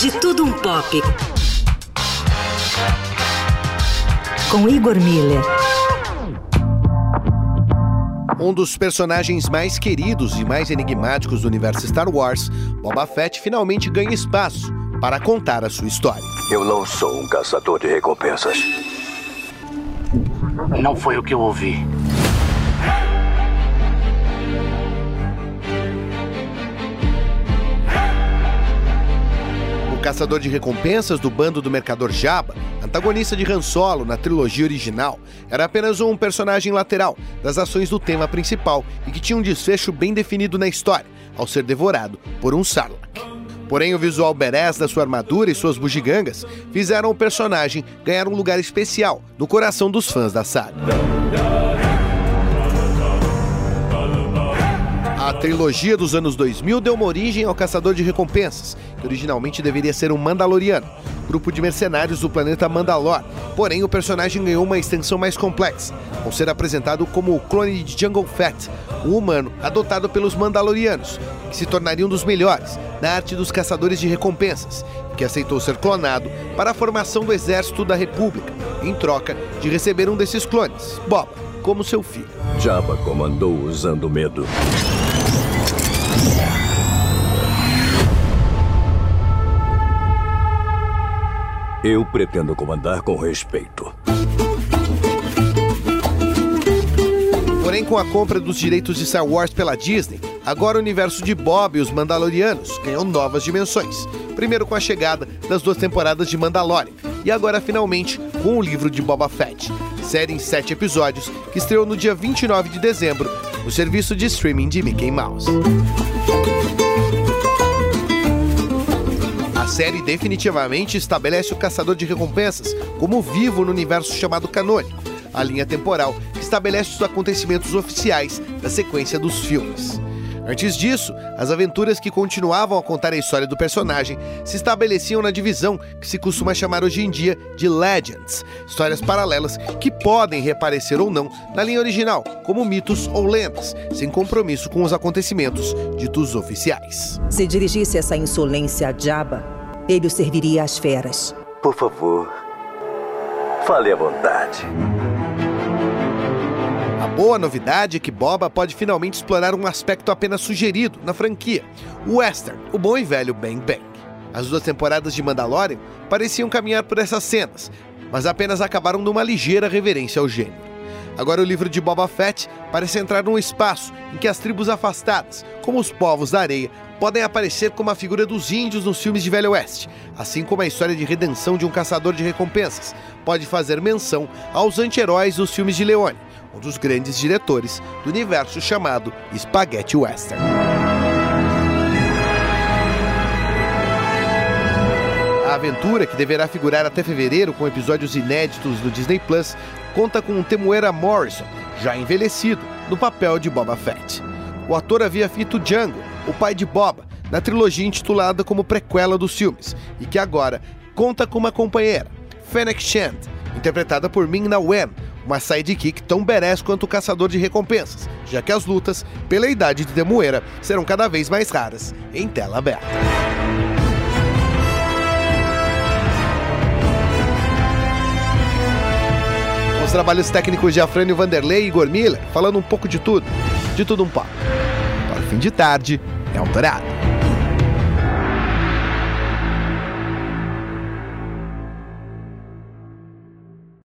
De Tudo Um Pop. Com Igor Miller. Um dos personagens mais queridos e mais enigmáticos do universo Star Wars, Boba Fett finalmente ganha espaço para contar a sua história. Eu não sou um caçador de recompensas. Não foi o que eu ouvi. Caçador de recompensas do bando do Mercador Jabba, antagonista de Han Solo na trilogia original, era apenas um personagem lateral das ações do tema principal e que tinha um desfecho bem definido na história, ao ser devorado por um Sarlacc. Porém, o visual badass da sua armadura e suas bugigangas fizeram o personagem ganhar um lugar especial no coração dos fãs da saga. Trilogia dos anos 2000 deu uma origem ao Caçador de Recompensas, que originalmente deveria ser um Mandaloriano, grupo de mercenários do planeta Mandalor. Porém, o personagem ganhou uma extensão mais complexa, ao ser apresentado como o clone de Jungle Fett, um humano adotado pelos Mandalorianos, que se tornaria um dos melhores na arte dos caçadores de recompensas, que aceitou ser clonado para a formação do Exército da República, em troca de receber um desses clones, Boba, como seu filho. Jabba comandou usando medo. Eu pretendo comandar com respeito. Porém, com a compra dos direitos de Star Wars pela Disney, agora o universo de Bob e os Mandalorianos ganhou novas dimensões. Primeiro com a chegada das duas temporadas de Mandalorian e agora finalmente com o livro de Boba Fett, série em sete episódios que estreou no dia 29 de dezembro no serviço de streaming de Mickey Mouse. A série definitivamente estabelece o caçador de recompensas como vivo no universo chamado canônico, a linha temporal que estabelece os acontecimentos oficiais da sequência dos filmes. Antes disso, as aventuras que continuavam a contar a história do personagem se estabeleciam na divisão que se costuma chamar hoje em dia de Legends, histórias paralelas que podem reaparecer ou não na linha original, como mitos ou lendas, sem compromisso com os acontecimentos ditos oficiais. Se dirigisse essa insolência a Jabba, ele o serviria às feras. Por favor, fale à vontade. Boa novidade é que Boba pode finalmente explorar um aspecto apenas sugerido na franquia: o western, o bom e velho Bang Bang. As duas temporadas de Mandalorian pareciam caminhar por essas cenas, mas apenas acabaram numa ligeira reverência ao gênero. Agora o livro de Boba Fett parece entrar num espaço em que as tribos afastadas, como os povos da areia, podem aparecer como a figura dos índios nos filmes de Velho Oeste, assim como a história de redenção de um caçador de recompensas pode fazer menção aos anti-heróis dos filmes de Leone, um dos grandes diretores do universo chamado Spaghetti Western. A aventura, que deverá figurar até fevereiro com episódios inéditos no Disney Plus, conta com Temuera Morrison, já envelhecido, no papel de Boba Fett. O ator havia feito Django, o pai de Boba, na trilogia intitulada como prequela dos filmes, e que agora conta com uma companheira, Fennec Shand, interpretada por Ming-Na Wen, uma sidekick tão badass quanto o caçador de recompensas, já que as lutas, pela idade de Temuera, serão cada vez mais raras em tela aberta. Os trabalhos técnicos de Afrânio Vanderlei e Igor Miller, falando um pouco de tudo, de tudo um pouco. Para o fim de tarde, é um dourado.